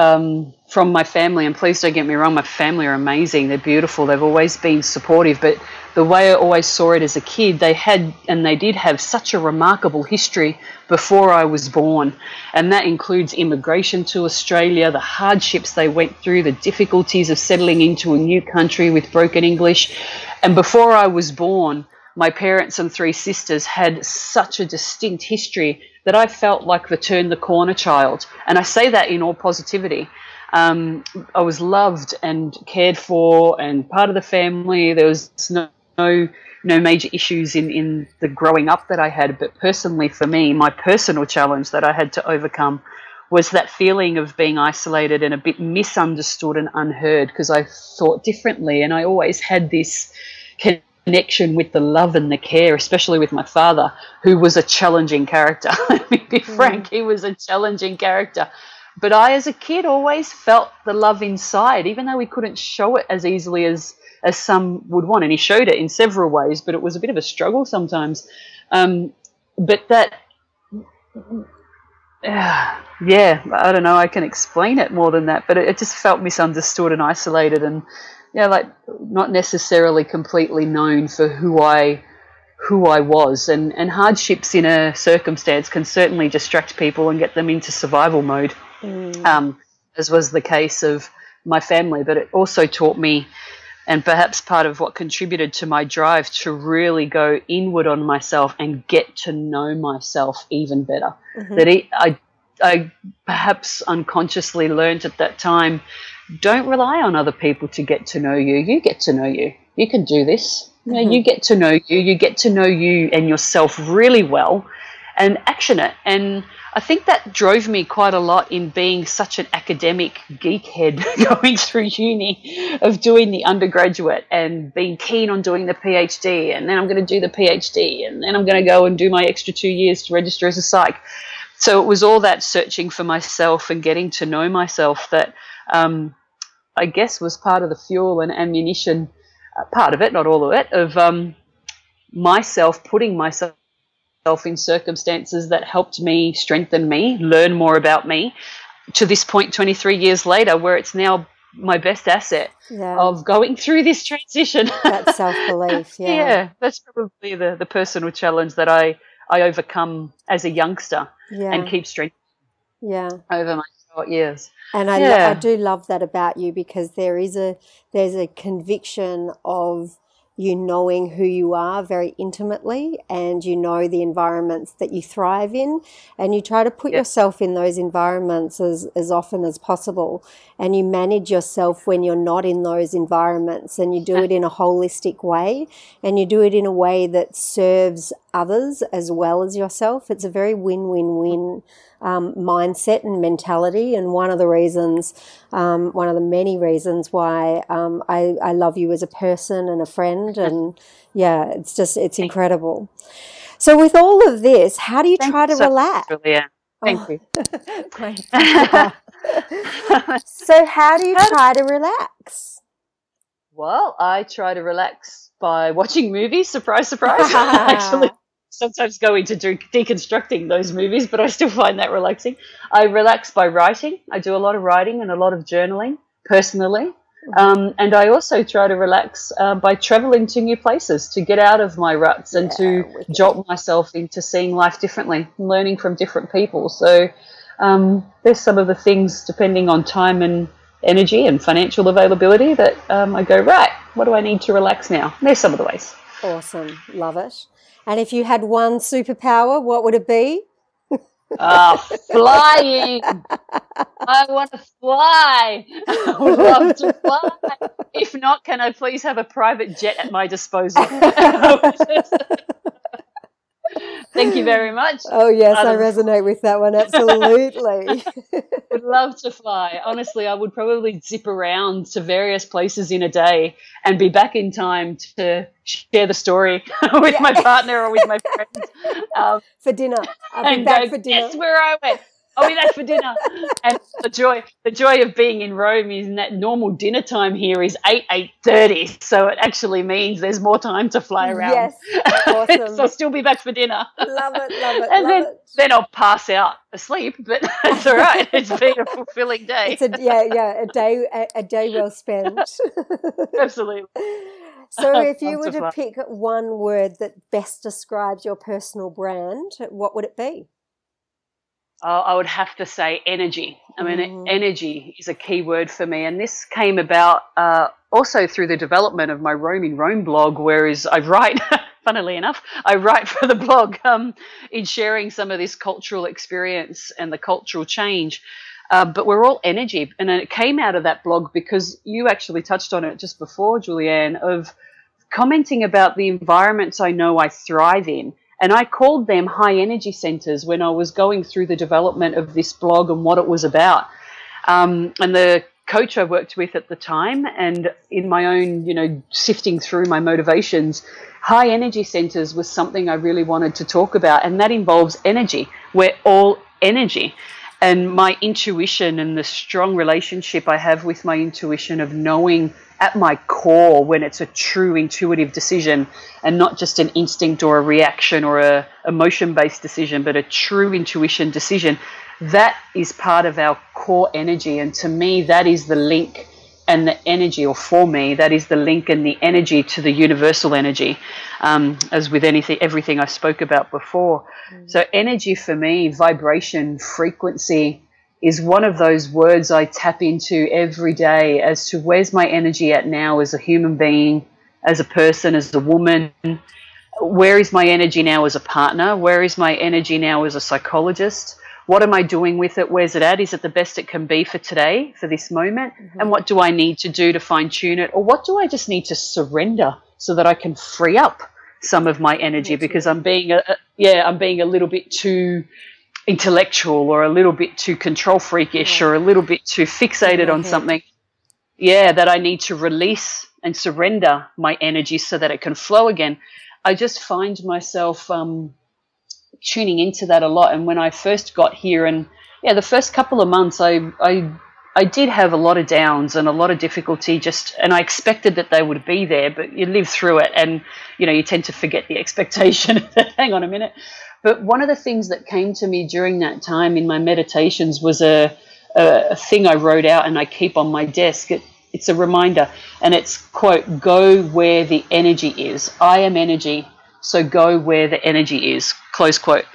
um, from my family. And please don't get me wrong, my family are amazing. They're beautiful. They've always been supportive. But the way I always saw it as a kid, they had and they did have such a remarkable history before I was born. And that includes immigration to Australia, the hardships they went through, the difficulties of settling into a new country with broken English. And before I was born, my parents and three sisters had such a distinct history that I felt like the turn the corner child. And I say that in all positivity. Um, I was loved and cared for and part of the family. There was no, no, no major issues in, in the growing up that I had. But personally, for me, my personal challenge that I had to overcome was that feeling of being isolated and a bit misunderstood and unheard because I thought differently. And I always had this connection with the love and the care, especially with my father, who was a challenging character. Let me be mm. frank, he was a challenging character. But I, as a kid, always felt the love inside, even though he couldn't show it as easily as, as some would want. And he showed it in several ways, but it was a bit of a struggle sometimes. Um, but that, uh, yeah, I don't know, I can explain it more than that, but it, it just felt misunderstood and isolated and yeah, like not necessarily completely known for who I who I was, and and hardships in a circumstance can certainly distract people and get them into survival mode, mm. um, as was the case of my family. But it also taught me and perhaps part of what contributed to my drive to really go inward on myself and get to know myself even better. Mm-hmm. That it, I, I perhaps unconsciously learned at that time don't rely on other people to get to know you. You get to know you. You can do this. You, know, mm-hmm. you get to know you. You get to know you and yourself really well and action it. And I think that drove me quite a lot in being such an academic geek head going through uni of doing the undergraduate and being keen on doing the PhD. And then I'm going to do the PhD and then I'm going to go and do my extra two years to register as a psych. So it was all that searching for myself and getting to know myself that um, I guess was part of the fuel and ammunition, uh, part of it, not all of it, of um, myself putting myself in circumstances that helped me strengthen me, learn more about me to this point 23 years later, where it's now my best asset yeah. of going through this transition. That self belief, yeah. yeah, that's probably the, the personal challenge that I, I overcome as a youngster yeah. and keep strengthening yeah. over my Oh, short years. And I, yeah. I do love that about you because there is a there's a conviction of you knowing who you are very intimately and you know the environments that you thrive in and you try to put yep. yourself in those environments as, as often as possible and you manage yourself when you're not in those environments and you do it in a holistic way and you do it in a way that serves others as well as yourself. It's a very win-win-win um, mindset and mentality. And one of the reasons, um, one of the many reasons why um, I, I love you as a person and a friend. And yeah, it's just, it's incredible. So with all of this, how do you Thanks try to so relax? Julia. Thank oh. you. so how do you try to relax? Well, I try to relax by watching movies. Surprise, surprise. Actually, sometimes go into de- deconstructing those movies, but I still find that relaxing. I relax by writing. I do a lot of writing and a lot of journaling personally. Um, and I also try to relax uh, by traveling to new places to get out of my ruts and yeah, to wicked. jolt myself into seeing life differently, learning from different people. So um, there's some of the things, depending on time and energy and financial availability, that um, I go, right, what do I need to relax now? there's some of the ways. Awesome. Love it. And if you had one superpower, what would it be? Ah, uh, flying. I want to fly. I would love to fly. If not, can I please have a private jet at my disposal? Thank you very much. Oh yes, I resonate with that one absolutely. Would love to fly. Honestly, I would probably zip around to various places in a day and be back in time to share the story with yeah. my partner or with my friends um, for dinner. I'll be back go, for dinner. That's where I went. I'll be back for dinner. and the joy, the joy of being in Rome is that normal dinner time here is eight eight thirty, so it actually means there's more time to fly around. Yes, awesome. so I'll still be back for dinner. Love it, love it, and love then, it. Then I'll pass out asleep, but it's all right. It's been a fulfilling day. It's a yeah, yeah, a day, a, a day well spent. Absolutely. So, if you were to pick one word that best describes your personal brand, what would it be? I would have to say energy. I mean, mm. energy is a key word for me. And this came about uh, also through the development of my Roam in Rome blog, whereas I write, funnily enough, I write for the blog um, in sharing some of this cultural experience and the cultural change. Uh, but we're all energy. And it came out of that blog because you actually touched on it just before, Julianne, of commenting about the environments I know I thrive in and I called them high energy centers when I was going through the development of this blog and what it was about. Um, and the coach I worked with at the time, and in my own, you know, sifting through my motivations, high energy centers was something I really wanted to talk about. And that involves energy. We're all energy. And my intuition and the strong relationship I have with my intuition of knowing at my core when it's a true intuitive decision and not just an instinct or a reaction or a emotion based decision, but a true intuition decision. That is part of our core energy. And to me, that is the link and the energy, or for me, that is the link and the energy to the universal energy, um, as with anything, everything I spoke about before. Mm. So, energy for me, vibration, frequency, is one of those words I tap into every day as to where's my energy at now as a human being, as a person, as a woman. Where is my energy now as a partner? Where is my energy now as a psychologist? What am I doing with it? Where's it at? Is it the best it can be for today, for this moment? Mm-hmm. And what do I need to do to fine tune it? Or what do I just need to surrender so that I can free up some of my energy because I'm being a, yeah, I'm being a little bit too intellectual or a little bit too control freakish yeah. or a little bit too fixated on something. Yeah, that I need to release and surrender my energy so that it can flow again. I just find myself um, tuning into that a lot. And when I first got here, and yeah, the first couple of months, I I I did have a lot of downs and a lot of difficulty. Just and I expected that they would be there, but you live through it, and you know you tend to forget the expectation. Hang on a minute. But one of the things that came to me during that time in my meditations was a, a, a thing I wrote out and I keep on my desk. It, it's a reminder, and it's quote: "Go where the energy is. I am energy, so go where the energy is." Close quote.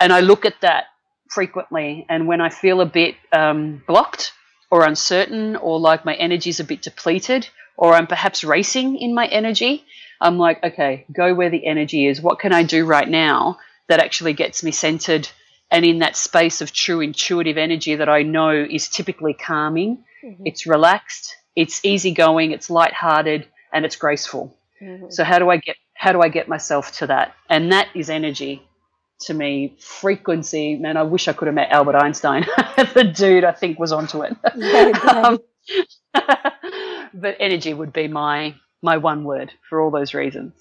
And I look at that frequently, and when I feel a bit um, blocked or uncertain, or like my energy is a bit depleted, or I'm perhaps racing in my energy, I'm like, okay, go where the energy is. What can I do right now that actually gets me centered and in that space of true intuitive energy that I know is typically calming. Mm-hmm. It's relaxed, it's easygoing, it's lighthearted, and it's graceful. Mm-hmm. So how do I get how do I get myself to that? And that is energy to me. Frequency, man, I wish I could have met Albert Einstein. the dude I think was onto it. um, but energy would be my my one word for all those reasons.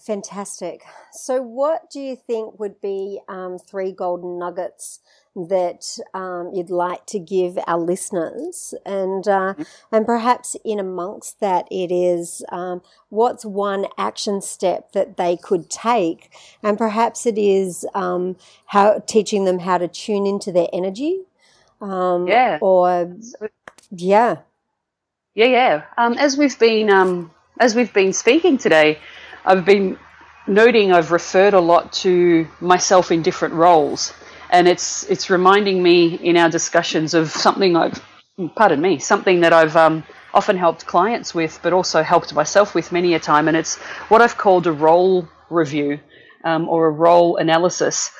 Fantastic. So, what do you think would be um, three golden nuggets that um, you'd like to give our listeners? And uh, mm-hmm. and perhaps in amongst that, it is um, what's one action step that they could take, and perhaps it is um, how teaching them how to tune into their energy. Um, yeah. Or yeah. Yeah, yeah. Um, as we've been as we've been speaking today I've been noting I've referred a lot to myself in different roles, and it's it's reminding me in our discussions of something I've pardon me something that I've um, often helped clients with, but also helped myself with many a time, and it's what I've called a role review um, or a role analysis.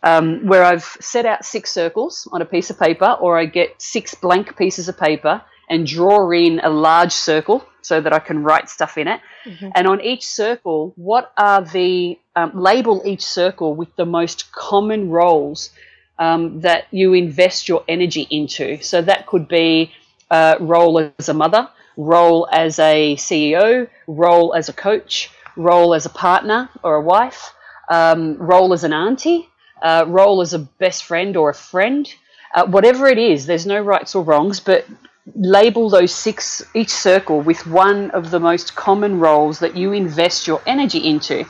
Um, where I've set out six circles on a piece of paper, or I get six blank pieces of paper and draw in a large circle so that I can write stuff in it. Mm-hmm. And on each circle, what are the um, label each circle with the most common roles um, that you invest your energy into. So that could be uh, role as a mother, role as a CEO, role as a coach, role as a partner or a wife, um, role as an auntie, uh, role as a best friend or a friend. Uh, whatever it is, there's no rights or wrongs, but label those six, each circle with one of the most common roles that you invest your energy into.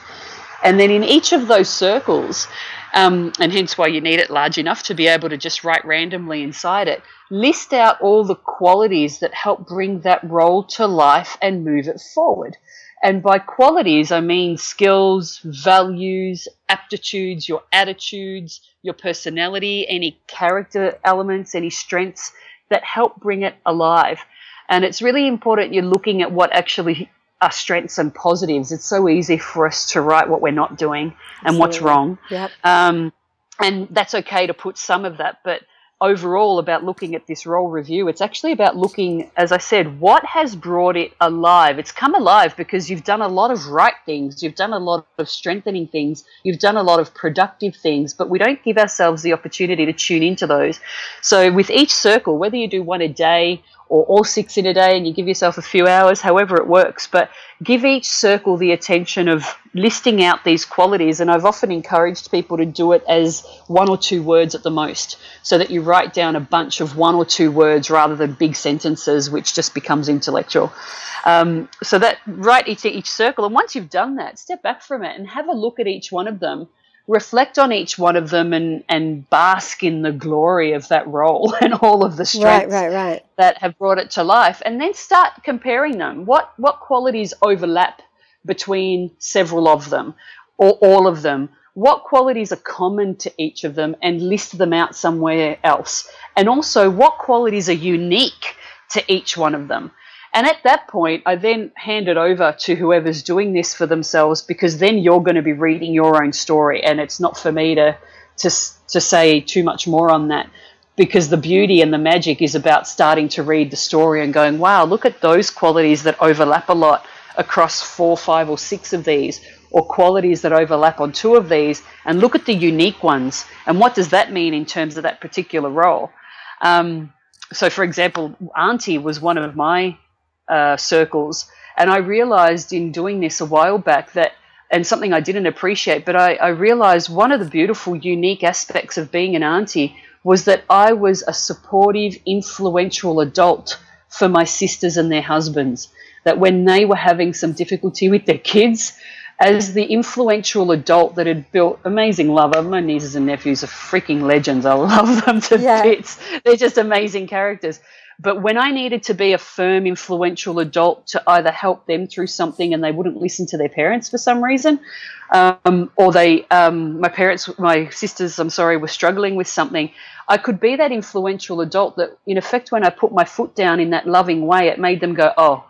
And then in each of those circles, um, and hence why you need it large enough to be able to just write randomly inside it, list out all the qualities that help bring that role to life and move it forward. And by qualities, I mean skills, values, aptitudes, your attitudes, your personality, any character elements, any strengths that help bring it alive. And it's really important you're looking at what actually are strengths and positives. It's so easy for us to write what we're not doing and what's wrong. Yep. Um, and that's okay to put some of that, but overall about looking at this role review. It's actually about looking, as I said, what has brought it alive. It's come alive because you've done a lot of right things, you've done a lot of strengthening things, you've done a lot of productive things, but we don't give ourselves the opportunity to tune into those. So with each circle, whether you do one a day or all six in a day and you give yourself a few hours, however it works. But give each circle the attention of listing out these qualities. And I've often encouraged people to do it as one or two words at the most, so that you write down a bunch of one or two words rather than big sentences, which just becomes intellectual. Um, so that write each each circle, and once you've done that, step back from it and have a look at each one of them reflect on each one of them and, and bask in the glory of that role and all of the strengths right, right, right. that have brought it to life and then start comparing them what what qualities overlap between several of them or all of them what qualities are common to each of them and list them out somewhere else. And also, what qualities are unique to each one of them. And at that point, I then hand it over to whoever's doing this for themselves because then you're going to be reading your own story. And it's not for me to, to, to say too much more on that because the beauty and the magic is about starting to read the story and going, wow, look at those qualities that overlap a lot across four, five, or six of these or qualities that overlap on two of these and look at the unique ones and what does that mean in terms of that particular role. Um, so, for example, Auntie was one of my uh, circles, and I realized in doing this a while back that, and something I didn't appreciate, but I, I realized one of the beautiful, unique aspects of being an auntie was that I was a supportive, influential adult for my sisters and their husbands. That when they were having some difficulty with their kids, as the influential adult that had built amazing love. My nieces and nephews are freaking legends. I love them to yeah. bits. They're just amazing characters. But when I needed to be a firm, influential adult to either help them through something and they wouldn't listen to their parents for some reason, um, or they, um, my parents, my sisters, I'm sorry, were struggling with something, I could be that influential adult that, in effect, when I put my foot down in that loving way, it made them go, oh,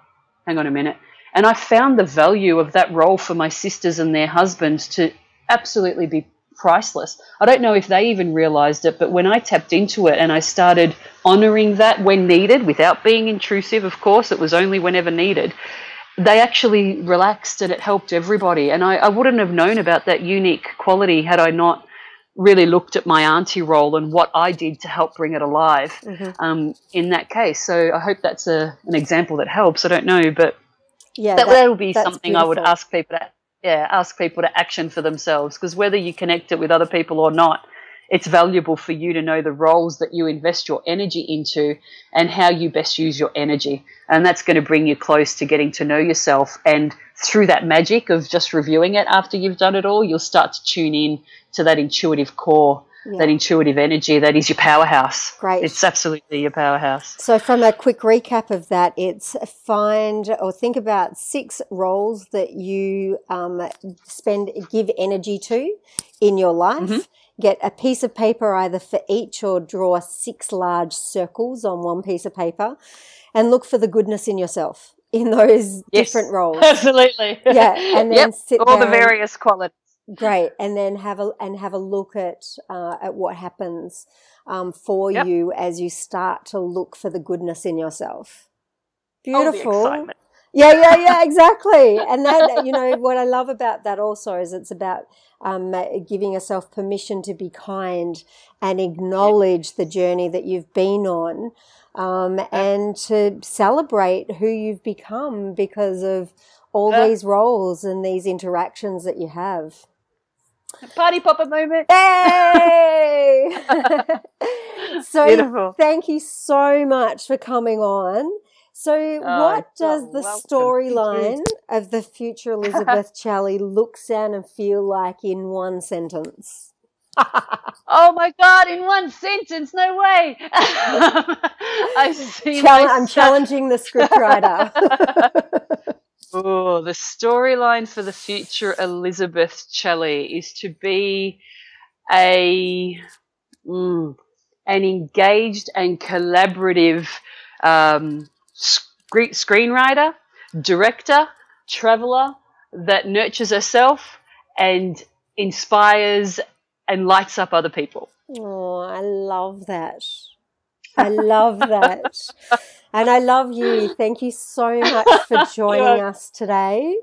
hang on a minute. And I found the value of that role for my sisters and their husbands to absolutely be priceless. I don't know if they even realized it, but when I tapped into it and I started honoring that when needed, without being intrusive, of course, it was only whenever needed, they actually relaxed and it helped everybody. And I, I wouldn't have known about that unique quality had I not really looked at my auntie role and what I did to help bring it alive mm-hmm. um, in that case. So I hope that's a, an example that helps. I don't know, but yeah, that, will be something beautiful. I would ask people to yeah ask people to action for themselves because whether you connect it with other people or not, it's valuable for you to know the roles that you invest your energy into and how you best use your energy, and that's going to bring you close to getting to know yourself. And through that magic of just reviewing it after you've done it all, you'll start to tune in to that intuitive core yeah. that intuitive energy that is your powerhouse. Great. It's absolutely your powerhouse. So, from a quick recap of that, it's find or think about six roles that you um, spend, give energy to in your life. Mm-hmm. Get a piece of paper either for each or draw six large circles on one piece of paper and look for the goodness in yourself in those yes, different roles. Absolutely. Yeah. And then yep, sit all the various qualities. Great, and then have a and have a look at uh, at what happens um, for yep. you as you start to look for the goodness in yourself. Beautiful. yeah, yeah, yeah, exactly. and that you know what I love about that also is it's about um, giving yourself permission to be kind and acknowledge the journey that you've been on, um, and to celebrate who you've become because of all these roles and these interactions that you have. Party popper moment. Hey! so Beautiful. thank you so much for coming on. So, oh, what does the storyline of the future Elizabeth Celi look, sound, and feel like in one sentence? oh my god! In one sentence? No way! I see. Chall- I'm challenging the scriptwriter. Oh, the storyline for the future Elizabeth Celi is to be a mm, an engaged and collaborative um, sc- screenwriter, director, traveler that nurtures herself and inspires and lights up other people. Oh, I love that. I love that. and I love you. Thank you so much for joining us today.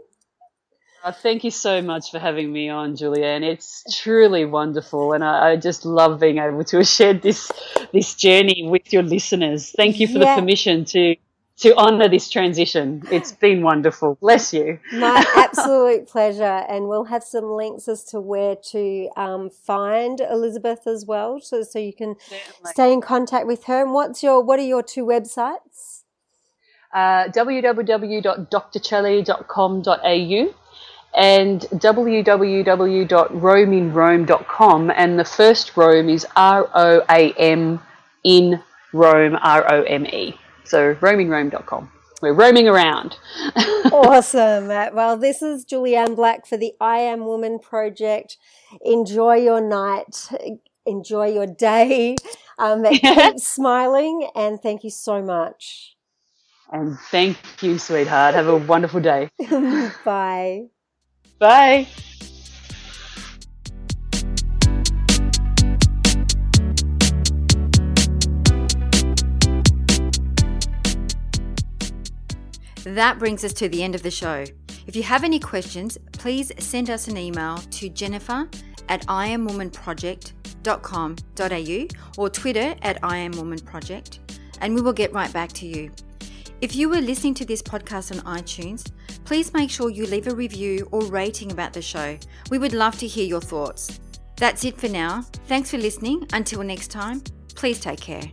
Uh, thank you so much for having me on, Julianne. It's truly wonderful, and I, I, just love being able to share this this journey with your listeners. Thank you for yeah. the permission to to honour this transition. It's been wonderful. Bless you. My absolute pleasure. And we'll have some links as to where to um, find Elizabeth as well, so so you can Certainly. stay in contact with her. And what's your what are your two websites? Uh, www.drceli.com.au and www.roaminrome.com and the first Rome is R O A M in Rome R O M E. So roamingrome.com. we're roaming around. awesome. Well, this is Julianne Black for the I Am Woman project. Enjoy your night, enjoy your day. Um, keep smiling, and thank you so much. And thank you, sweetheart. Have a wonderful day. Bye. Bye. That brings us to the end of the show. If you have any questions, please send us an email to jennifer at iamwomanproject.com.au or Twitter at iamwomanproject, and we will get right back to you. If you were listening to this podcast on iTunes, please make sure you leave a review or rating about the show. We would love to hear your thoughts. That's it for now. Thanks for listening. Until next time, please take care.